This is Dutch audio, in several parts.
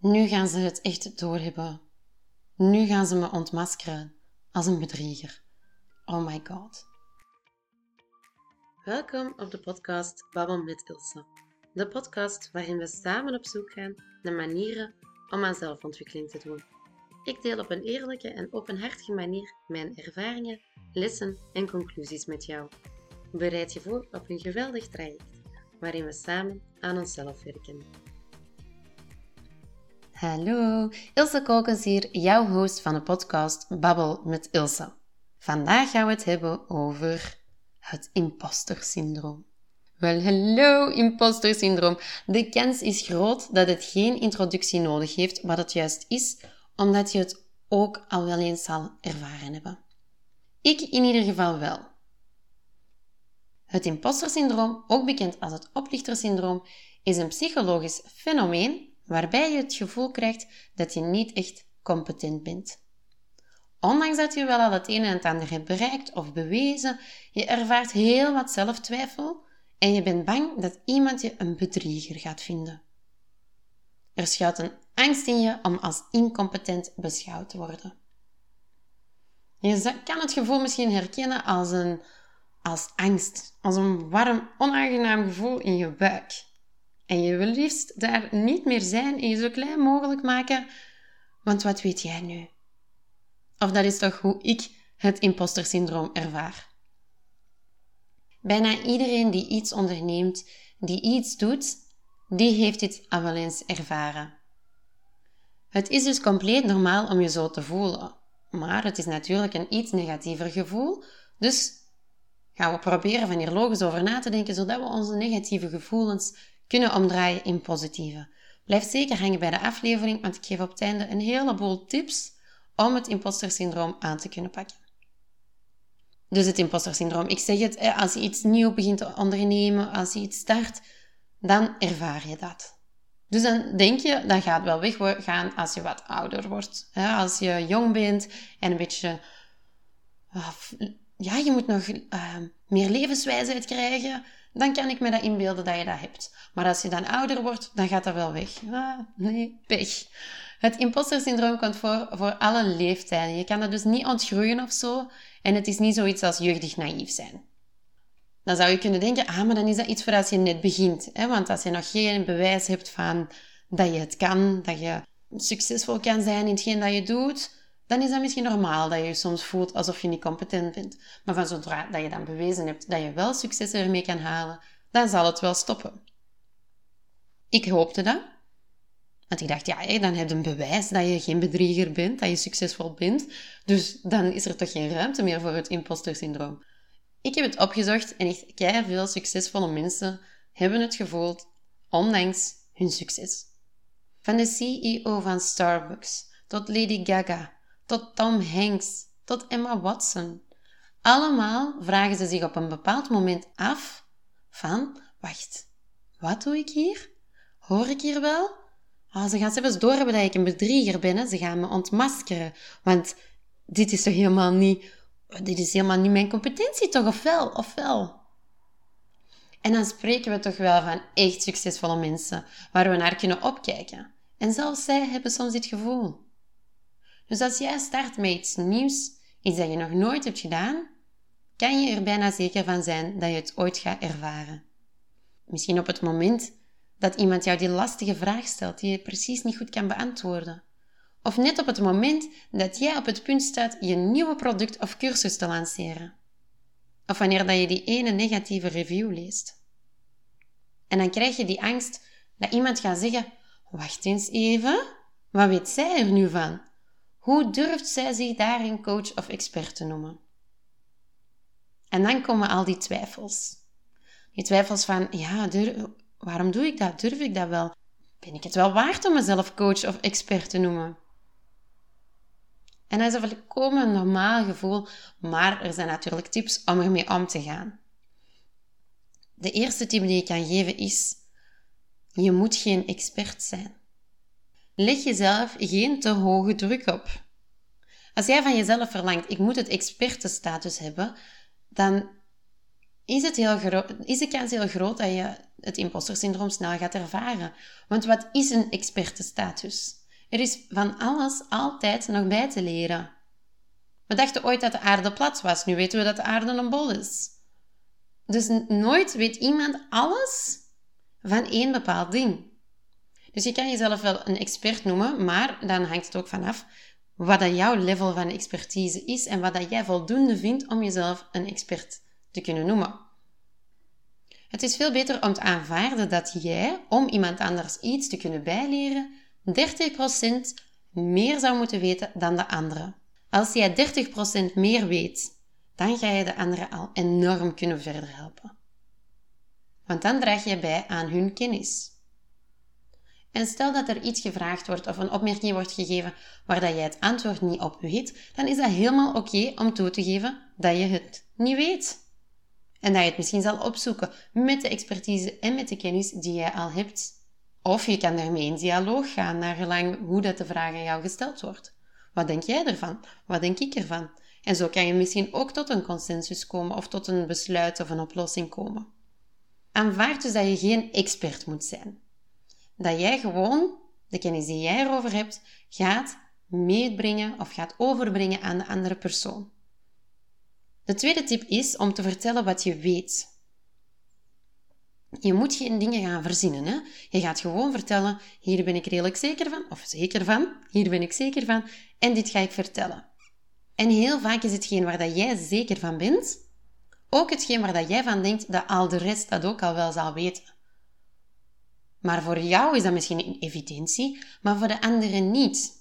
nu gaan ze het echt doorhebben. Nu gaan ze me ontmaskeren als een bedrieger. Oh my god. Welkom op de podcast Babbel met Ilse. De podcast waarin we samen op zoek gaan naar manieren om aan zelfontwikkeling te doen. Ik deel op een eerlijke en openhartige manier mijn ervaringen, lessen en conclusies met jou. Bereid je voor op een geweldig traject waarin we samen aan onszelf werken. Hallo, Ilse Kokens hier, jouw host van de podcast Babbel met Ilse. Vandaag gaan we het hebben over het imposter-syndroom. Wel, hallo imposter-syndroom. De kans is groot dat het geen introductie nodig heeft, wat het juist is, omdat je het ook al wel eens zal ervaren hebben. Ik in ieder geval wel. Het imposter-syndroom, ook bekend als het oplichtersyndroom, is een psychologisch fenomeen waarbij je het gevoel krijgt dat je niet echt competent bent. Ondanks dat je wel al het een en het ander hebt bereikt of bewezen, je ervaart heel wat zelftwijfel en je bent bang dat iemand je een bedrieger gaat vinden. Er schuilt een angst in je om als incompetent beschouwd te worden. Je kan het gevoel misschien herkennen als, een, als angst, als een warm, onaangenaam gevoel in je buik. En je wil liefst daar niet meer zijn en je zo klein mogelijk maken, want wat weet jij nu? Of dat is toch hoe ik het imposter-syndroom ervaar. Bijna iedereen die iets onderneemt, die iets doet, die heeft dit al wel eens ervaren. Het is dus compleet normaal om je zo te voelen, maar het is natuurlijk een iets negatiever gevoel, dus gaan we proberen van hier logisch over na te denken, zodat we onze negatieve gevoelens kunnen omdraaien in positieve. Blijf zeker hangen bij de aflevering, want ik geef op het einde een heleboel tips om het imposter-syndroom aan te kunnen pakken. Dus het imposter-syndroom. Ik zeg het, als je iets nieuw begint te ondernemen, als je iets start, dan ervaar je dat. Dus dan denk je, dat gaat wel weggaan als je wat ouder wordt. Als je jong bent en een beetje... Ja, je moet nog uh, meer levenswijsheid krijgen dan kan ik me dat inbeelden dat je dat hebt. Maar als je dan ouder wordt, dan gaat dat wel weg. Ah, nee, pech. Het imposter-syndroom komt voor voor alle leeftijden. Je kan dat dus niet ontgroeien of zo. En het is niet zoiets als jeugdig naïef zijn. Dan zou je kunnen denken, ah, maar dan is dat iets voor als je net begint. Hè? Want als je nog geen bewijs hebt van dat je het kan, dat je succesvol kan zijn in hetgeen dat je doet, dan is dat misschien normaal dat je je soms voelt alsof je niet competent bent. Maar van zodra dat je dan bewezen hebt dat je wel succes ermee kan halen, dan zal het wel stoppen. Ik hoopte dat. Want ik dacht, ja, dan heb je een bewijs dat je geen bedrieger bent, dat je succesvol bent. Dus dan is er toch geen ruimte meer voor het imposter-syndroom. Ik heb het opgezocht en echt veel succesvolle mensen hebben het gevoeld, ondanks hun succes. Van de CEO van Starbucks tot Lady Gaga, tot Tom Hanks, tot Emma Watson. Allemaal vragen ze zich op een bepaald moment af van, wacht, wat doe ik hier? Hoor ik hier wel? Oh, ze gaan zelfs doorhebben dat ik een bedrieger ben. Ze gaan me ontmaskeren. Want dit is toch helemaal niet, dit is helemaal niet mijn competentie, toch? Of wel? En dan spreken we toch wel van echt succesvolle mensen waar we naar kunnen opkijken. En zelfs zij hebben soms dit gevoel. Dus als jij start met iets nieuws, iets dat je nog nooit hebt gedaan, kan je er bijna zeker van zijn dat je het ooit gaat ervaren. Misschien op het moment dat iemand jou die lastige vraag stelt die je precies niet goed kan beantwoorden. Of net op het moment dat jij op het punt staat je nieuwe product of cursus te lanceren. Of wanneer dat je die ene negatieve review leest. En dan krijg je die angst dat iemand gaat zeggen: Wacht eens even, wat weet zij er nu van? Hoe durft zij zich daarin coach of expert te noemen? En dan komen al die twijfels. Die twijfels van, ja, waarom doe ik dat? Durf ik dat wel? Ben ik het wel waard om mezelf coach of expert te noemen? En dat is een volkomen normaal gevoel, maar er zijn natuurlijk tips om ermee om te gaan. De eerste tip die ik kan geven is: je moet geen expert zijn. Leg jezelf geen te hoge druk op. Als jij van jezelf verlangt, ik moet het expertenstatus hebben, dan is, het heel is de kans heel groot dat je het impostersyndroom snel gaat ervaren. Want wat is een expertenstatus? Er is van alles altijd nog bij te leren. We dachten ooit dat de aarde plat was, nu weten we dat de aarde een bol is. Dus nooit weet iemand alles van één bepaald ding. Dus je kan jezelf wel een expert noemen, maar dan hangt het ook vanaf wat dat jouw level van expertise is en wat dat jij voldoende vindt om jezelf een expert te kunnen noemen. Het is veel beter om te aanvaarden dat jij, om iemand anders iets te kunnen bijleren, 30% meer zou moeten weten dan de andere. Als jij 30% meer weet, dan ga je de andere al enorm kunnen verder helpen. Want dan draag je bij aan hun kennis. En stel dat er iets gevraagd wordt of een opmerking wordt gegeven waar dat jij het antwoord niet op weet, dan is dat helemaal oké om toe te geven dat je het niet weet. En dat je het misschien zal opzoeken met de expertise en met de kennis die jij al hebt. Of je kan daarmee in dialoog gaan naar gelang hoe dat de vraag aan jou gesteld wordt. Wat denk jij ervan? Wat denk ik ervan? En zo kan je misschien ook tot een consensus komen of tot een besluit of een oplossing komen. Aanvaard dus dat je geen expert moet zijn. Dat jij gewoon de kennis die jij erover hebt gaat meebrengen of gaat overbrengen aan de andere persoon. De tweede tip is om te vertellen wat je weet. Je moet geen dingen gaan verzinnen. Hè? Je gaat gewoon vertellen, hier ben ik redelijk zeker van, of zeker van, hier ben ik zeker van, en dit ga ik vertellen. En heel vaak is hetgeen waar dat jij zeker van bent, ook hetgeen waar dat jij van denkt dat al de rest dat ook al wel zal weten. Maar voor jou is dat misschien een evidentie, maar voor de anderen niet.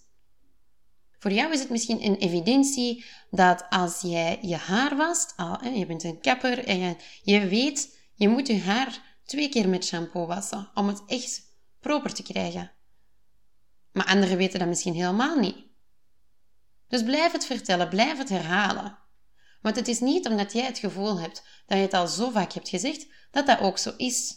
Voor jou is het misschien een evidentie dat als jij je haar wast, je bent een kapper en je, je weet, je moet je haar twee keer met shampoo wassen om het echt proper te krijgen. Maar anderen weten dat misschien helemaal niet. Dus blijf het vertellen, blijf het herhalen. Want het is niet omdat jij het gevoel hebt dat je het al zo vaak hebt gezegd, dat dat ook zo is.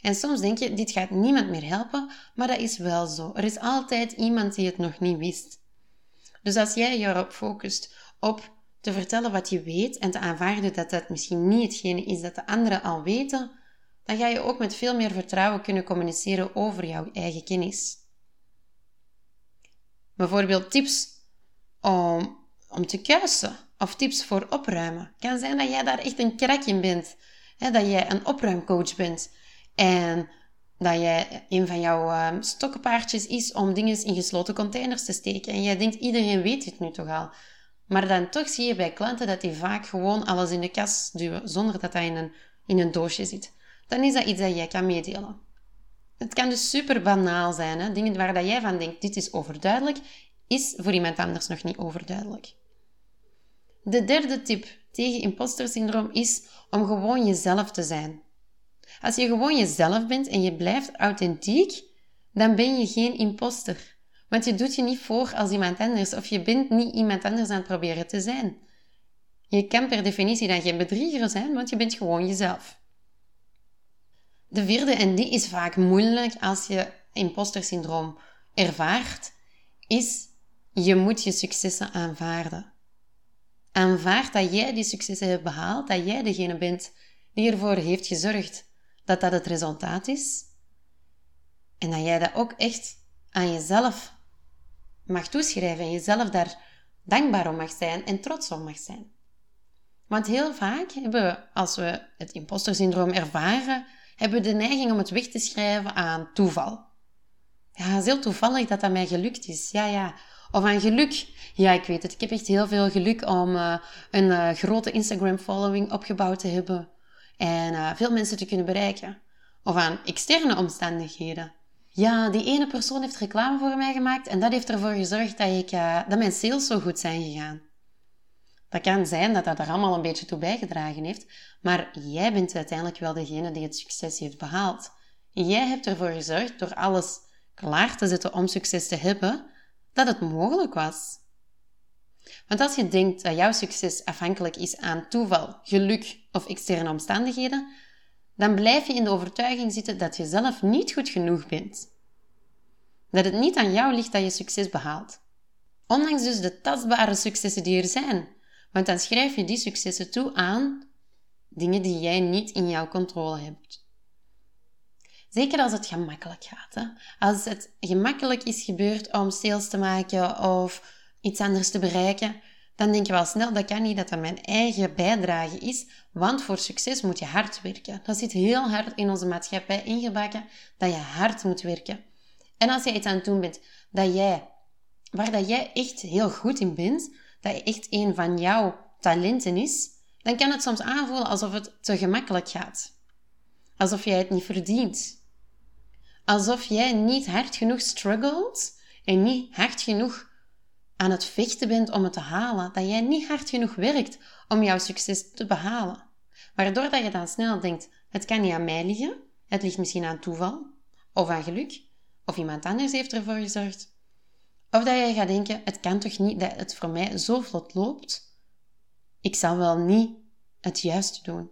En soms denk je, dit gaat niemand meer helpen, maar dat is wel zo. Er is altijd iemand die het nog niet wist. Dus als jij je erop focust op te vertellen wat je weet en te aanvaarden dat dat misschien niet hetgene is dat de anderen al weten, dan ga je ook met veel meer vertrouwen kunnen communiceren over jouw eigen kennis. Bijvoorbeeld tips om, om te kuisen of tips voor opruimen. Het kan zijn dat jij daar echt een krak in bent, hè, dat jij een opruimcoach bent en dat jij een van jouw um, stokkenpaardjes is om dingen in gesloten containers te steken. En jij denkt, iedereen weet dit nu toch al. Maar dan toch zie je bij klanten dat die vaak gewoon alles in de kast duwen, zonder dat dat in een, in een doosje zit. Dan is dat iets dat jij kan meedelen. Het kan dus super banaal zijn. Hè? Dingen waar dat jij van denkt, dit is overduidelijk, is voor iemand anders nog niet overduidelijk. De derde tip tegen impostersyndroom is om gewoon jezelf te zijn. Als je gewoon jezelf bent en je blijft authentiek, dan ben je geen imposter. Want je doet je niet voor als iemand anders of je bent niet iemand anders aan het proberen te zijn. Je kan per definitie dan geen bedrieger zijn, want je bent gewoon jezelf. De vierde, en die is vaak moeilijk als je impostersyndroom ervaart, is je moet je successen aanvaarden. Aanvaard dat jij die successen hebt behaald, dat jij degene bent die ervoor heeft gezorgd dat dat het resultaat is. En dat jij dat ook echt aan jezelf mag toeschrijven en jezelf daar dankbaar om mag zijn en trots op mag zijn. Want heel vaak hebben we, als we het impostersyndroom ervaren, hebben we de neiging om het weg te schrijven aan toeval. Ja, het is heel toevallig dat dat mij gelukt is. Ja, ja. Of aan geluk. Ja, ik weet het. Ik heb echt heel veel geluk om uh, een uh, grote Instagram-following opgebouwd te hebben en uh, veel mensen te kunnen bereiken. Of aan externe omstandigheden. Ja, die ene persoon heeft reclame voor mij gemaakt en dat heeft ervoor gezorgd dat, ik, uh, dat mijn sales zo goed zijn gegaan. Dat kan zijn dat dat er allemaal een beetje toe bijgedragen heeft, maar jij bent uiteindelijk wel degene die het succes heeft behaald. Jij hebt ervoor gezorgd door alles klaar te zetten om succes te hebben, dat het mogelijk was. Want als je denkt dat jouw succes afhankelijk is aan toeval, geluk of externe omstandigheden, dan blijf je in de overtuiging zitten dat je zelf niet goed genoeg bent. Dat het niet aan jou ligt dat je succes behaalt. Ondanks dus de tastbare successen die er zijn. Want dan schrijf je die successen toe aan dingen die jij niet in jouw controle hebt. Zeker als het gemakkelijk gaat. Hè? Als het gemakkelijk is gebeurd om sales te maken of iets anders te bereiken, dan denk je wel snel, dat kan niet, dat dat mijn eigen bijdrage is. Want voor succes moet je hard werken. Dat zit heel hard in onze maatschappij ingebakken, dat je hard moet werken. En als je iets aan het doen bent dat jij, waar dat jij echt heel goed in bent, dat echt een van jouw talenten is, dan kan het soms aanvoelen alsof het te gemakkelijk gaat. Alsof jij het niet verdient. Alsof jij niet hard genoeg struggelt en niet hard genoeg aan het vechten bent om het te halen. Dat jij niet hard genoeg werkt om jouw succes te behalen. Waardoor dat je dan snel denkt, het kan niet aan mij liggen. Het ligt misschien aan toeval of aan geluk. Of iemand anders heeft ervoor gezorgd. Of dat je gaat denken, het kan toch niet dat het voor mij zo vlot loopt? Ik zal wel niet het juiste doen.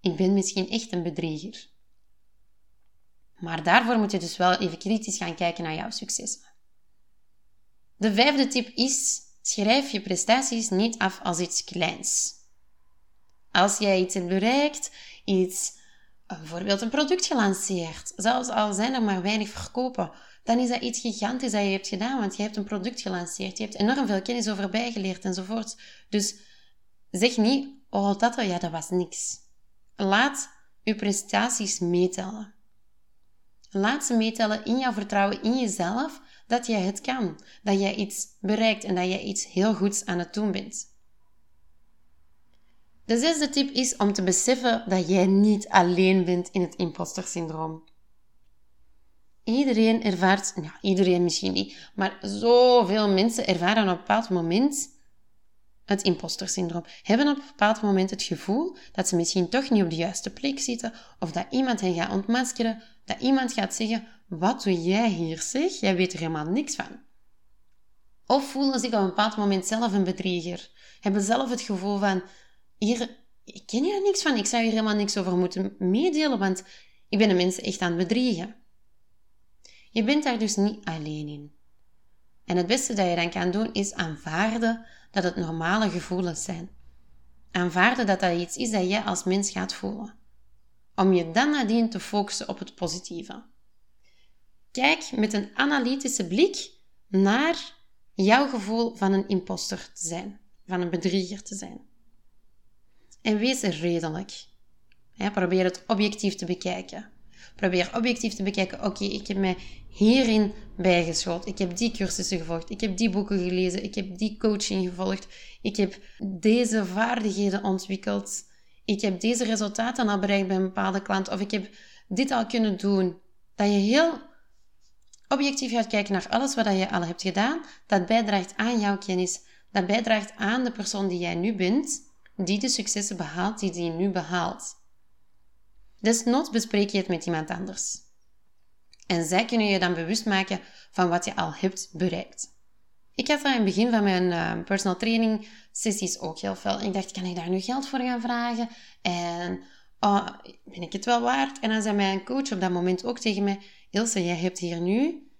Ik ben misschien echt een bedrieger. Maar daarvoor moet je dus wel even kritisch gaan kijken naar jouw successen. De vijfde tip is: schrijf je prestaties niet af als iets kleins. Als jij iets hebt bereikt, iets, bijvoorbeeld een product gelanceerd, zelfs al zijn er maar weinig verkopen, dan is dat iets gigantisch dat je hebt gedaan, want je hebt een product gelanceerd, je hebt enorm veel kennis over bijgeleerd enzovoort. Dus zeg niet, oh dat, ja, dat was niks. Laat je prestaties meetellen. Laat ze meetellen in jouw vertrouwen in jezelf dat jij het kan, dat jij iets bereikt en dat jij iets heel goeds aan het doen bent. De zesde tip is om te beseffen dat jij niet alleen bent in het imposter syndroom. Iedereen ervaart, ja, iedereen misschien niet, maar zoveel mensen ervaren op een bepaald moment het impostersyndroom. Hebben op een bepaald moment het gevoel dat ze misschien toch niet op de juiste plek zitten, of dat iemand hen gaat ontmaskeren, dat iemand gaat zeggen: Wat doe jij hier, zeg? Jij weet er helemaal niks van. Of voelen zich op een bepaald moment zelf een bedrieger. Hebben zelf het gevoel van: Hier, ik ken hier niks van, ik zou hier helemaal niks over moeten meedelen, want ik ben de mensen echt aan het bedriegen. Je bent daar dus niet alleen in. En het beste dat je dan kan doen is aanvaarden dat het normale gevoelens zijn. Aanvaarden dat dat iets is dat jij als mens gaat voelen. Om je dan nadien te focussen op het positieve. Kijk met een analytische blik naar jouw gevoel van een imposter te zijn, van een bedrieger te zijn. En wees redelijk. probeer het objectief te bekijken. Probeer objectief te bekijken. Oké, ik heb mij hierin bijgeschoold. Ik heb die cursussen gevolgd. Ik heb die boeken gelezen. Ik heb die coaching gevolgd. Ik heb deze vaardigheden ontwikkeld. Ik heb deze resultaten al bereikt bij een bepaalde klant. Of ik heb dit al kunnen doen. Dat je heel objectief gaat kijken naar alles wat je al hebt gedaan. Dat bijdraagt aan jouw kennis. Dat bijdraagt aan de persoon die jij nu bent. Die de successen behaalt die die nu behaalt. Desnoods bespreek je het met iemand anders. En zij kunnen je dan bewust maken van wat je al hebt bereikt. Ik had dat in het begin van mijn uh, personal training sessies ook heel veel. Ik dacht, kan ik daar nu geld voor gaan vragen? En oh, ben ik het wel waard? En dan zei mijn coach op dat moment ook tegen mij, Ilse, jij hebt hier nu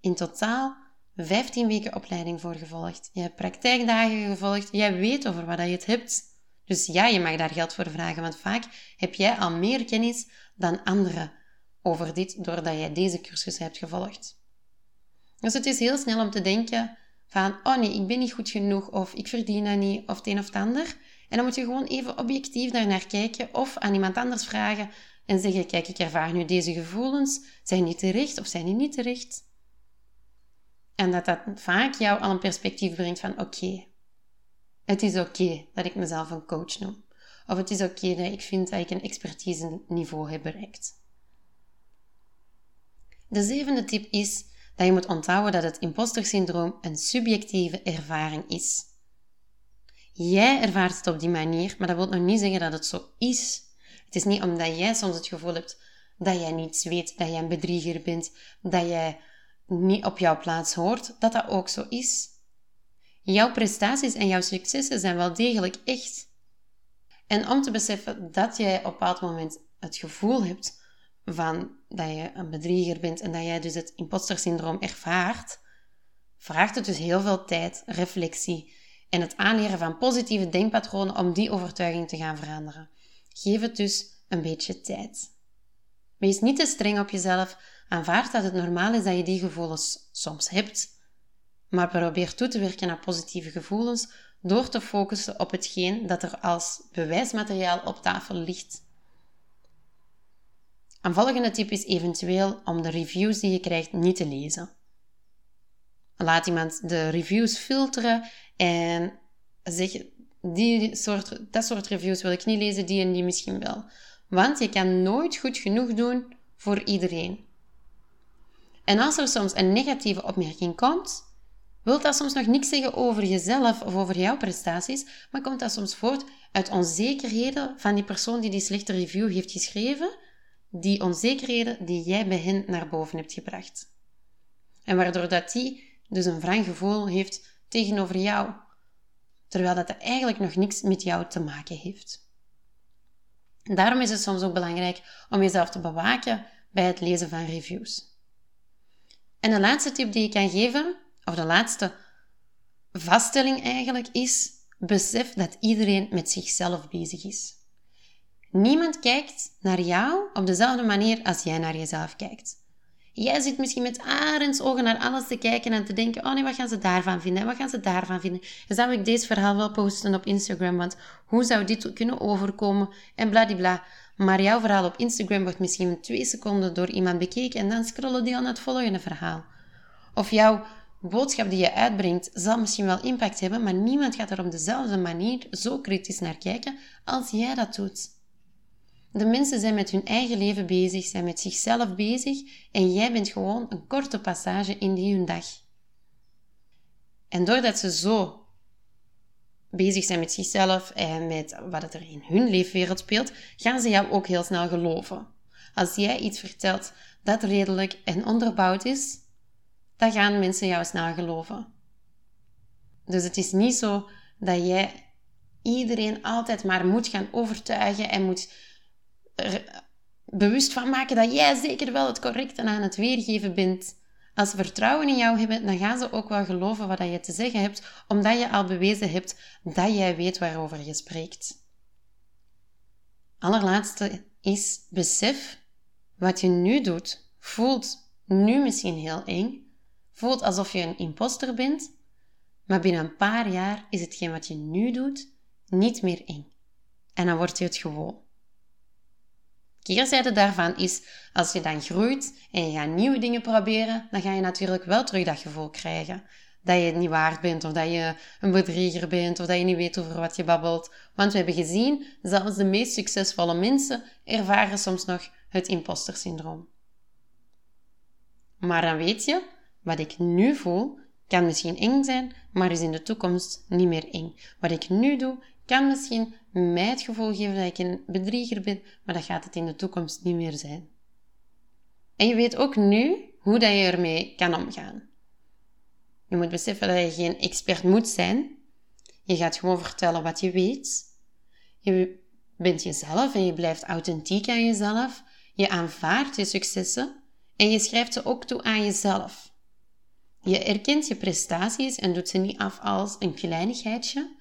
in totaal 15 weken opleiding voor gevolgd. Je hebt praktijkdagen gevolgd. Jij weet over wat je het hebt. Dus ja, je mag daar geld voor vragen, want vaak heb jij al meer kennis dan anderen over dit doordat jij deze cursus hebt gevolgd. Dus het is heel snel om te denken van, oh nee, ik ben niet goed genoeg of ik verdien dat niet of het een of het ander. En dan moet je gewoon even objectief daarnaar kijken of aan iemand anders vragen en zeggen, kijk, ik ervaar nu deze gevoelens, zijn die terecht of zijn die niet terecht? En dat dat vaak jou al een perspectief brengt van, oké, het is oké dat ik mezelf een coach noem. Of het is oké dat ik vind dat ik een expertise niveau heb bereikt. De zevende tip is dat je moet onthouden dat het impostersyndroom een subjectieve ervaring is. Jij ervaart het op die manier, maar dat wil nog niet zeggen dat het zo is. Het is niet omdat jij soms het gevoel hebt dat jij niets weet, dat jij een bedrieger bent, dat jij niet op jouw plaats hoort, dat dat ook zo is. Jouw prestaties en jouw successen zijn wel degelijk echt. En om te beseffen dat jij op een bepaald moment het gevoel hebt van dat je een bedrieger bent en dat jij dus het imposter-syndroom ervaart, vraagt het dus heel veel tijd, reflectie en het aanleren van positieve denkpatronen om die overtuiging te gaan veranderen. Geef het dus een beetje tijd. Wees niet te streng op jezelf. Aanvaard dat het normaal is dat je die gevoelens soms hebt. Maar probeer toe te werken naar positieve gevoelens door te focussen op hetgeen dat er als bewijsmateriaal op tafel ligt. Een volgende tip is eventueel om de reviews die je krijgt niet te lezen. Laat iemand de reviews filteren en zeg die soort, dat soort reviews wil ik niet lezen, die en die misschien wel. Want je kan nooit goed genoeg doen voor iedereen. En als er soms een negatieve opmerking komt, wil dat soms nog niks zeggen over jezelf of over jouw prestaties, maar komt dat soms voort uit onzekerheden van die persoon die die slechte review heeft geschreven, die onzekerheden die jij bij hen naar boven hebt gebracht. En waardoor dat die dus een wrang gevoel heeft tegenover jou, terwijl dat eigenlijk nog niks met jou te maken heeft. Daarom is het soms ook belangrijk om jezelf te bewaken bij het lezen van reviews. En de laatste tip die ik kan geven, of de laatste vaststelling eigenlijk, is: besef dat iedereen met zichzelf bezig is. Niemand kijkt naar jou op dezelfde manier als jij naar jezelf kijkt. Jij zit misschien met ogen naar alles te kijken en te denken: oh nee, wat gaan ze daarvan vinden? En wat gaan ze daarvan vinden? Dan wil ik deze verhaal wel posten op Instagram, want hoe zou dit kunnen overkomen? En bladibla. Maar jouw verhaal op Instagram wordt misschien twee seconden door iemand bekeken en dan scrollen die aan het volgende verhaal. Of jouw boodschap die je uitbrengt zal misschien wel impact hebben, maar niemand gaat er op dezelfde manier zo kritisch naar kijken als jij dat doet. De mensen zijn met hun eigen leven bezig, zijn met zichzelf bezig en jij bent gewoon een korte passage in die hun dag. En doordat ze zo bezig zijn met zichzelf en met wat er in hun leefwereld speelt, gaan ze jou ook heel snel geloven. Als jij iets vertelt dat redelijk en onderbouwd is, dan gaan mensen jou snel geloven. Dus het is niet zo dat jij iedereen altijd maar moet gaan overtuigen en moet bewust van maken dat jij zeker wel het correcte aan het weergeven bent. Als ze vertrouwen in jou hebben, dan gaan ze ook wel geloven wat je te zeggen hebt, omdat je al bewezen hebt dat jij weet waarover je spreekt. Allerlaatste is besef wat je nu doet. Voelt nu misschien heel eng, voelt alsof je een imposter bent, maar binnen een paar jaar is hetgeen wat je nu doet niet meer eng. En dan wordt je het gewoon. Keerzijde daarvan is, als je dan groeit en je gaat nieuwe dingen proberen, dan ga je natuurlijk wel terug dat gevoel krijgen. Dat je het niet waard bent, of dat je een bedrieger bent, of dat je niet weet over wat je babbelt. Want we hebben gezien, zelfs de meest succesvolle mensen ervaren soms nog het imposter-syndroom. Maar dan weet je, wat ik nu voel, kan misschien eng zijn, maar is in de toekomst niet meer eng. Wat ik nu doe, kan misschien mij het gevoel geven dat ik een bedrieger ben, maar dat gaat het in de toekomst niet meer zijn. En je weet ook nu hoe dat je ermee kan omgaan. Je moet beseffen dat je geen expert moet zijn. Je gaat gewoon vertellen wat je weet. Je bent jezelf en je blijft authentiek aan jezelf. Je aanvaardt je successen en je schrijft ze ook toe aan jezelf. Je erkent je prestaties en doet ze niet af als een kleinigheidje,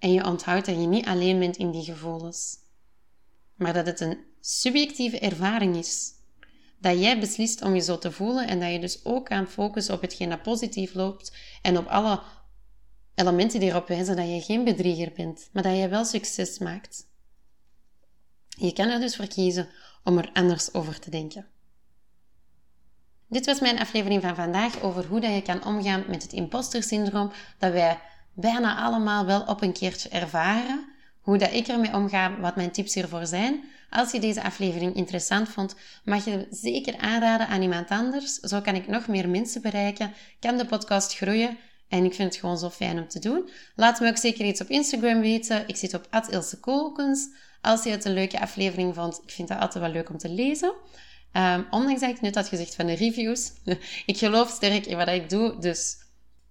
en je onthoudt dat je niet alleen bent in die gevoelens, maar dat het een subjectieve ervaring is. Dat jij beslist om je zo te voelen en dat je dus ook kan focussen op hetgeen dat positief loopt en op alle elementen die erop wijzen dat je geen bedrieger bent, maar dat je wel succes maakt. Je kan er dus voor kiezen om er anders over te denken. Dit was mijn aflevering van vandaag over hoe dat je kan omgaan met het imposter syndroom dat wij bijna allemaal wel op een keertje ervaren. Hoe dat ik ermee omga, wat mijn tips hiervoor zijn. Als je deze aflevering interessant vond, mag je zeker aanraden aan iemand anders. Zo kan ik nog meer mensen bereiken, kan de podcast groeien en ik vind het gewoon zo fijn om te doen. Laat me ook zeker iets op Instagram weten. Ik zit op @ilsekolkens. Als je het een leuke aflevering vond, ik vind het altijd wel leuk om te lezen. Um, ondanks dat ik net had gezegd van de reviews. ik geloof sterk in wat ik doe, dus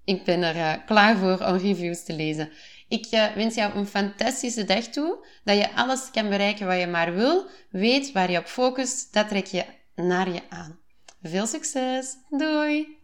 ik ben er uh, klaar voor om reviews te lezen. Ik uh, wens jou een fantastische dag toe. Dat je alles kan bereiken wat je maar wil. Weet waar je op focust. Dat trek je naar je aan. Veel succes. Doei!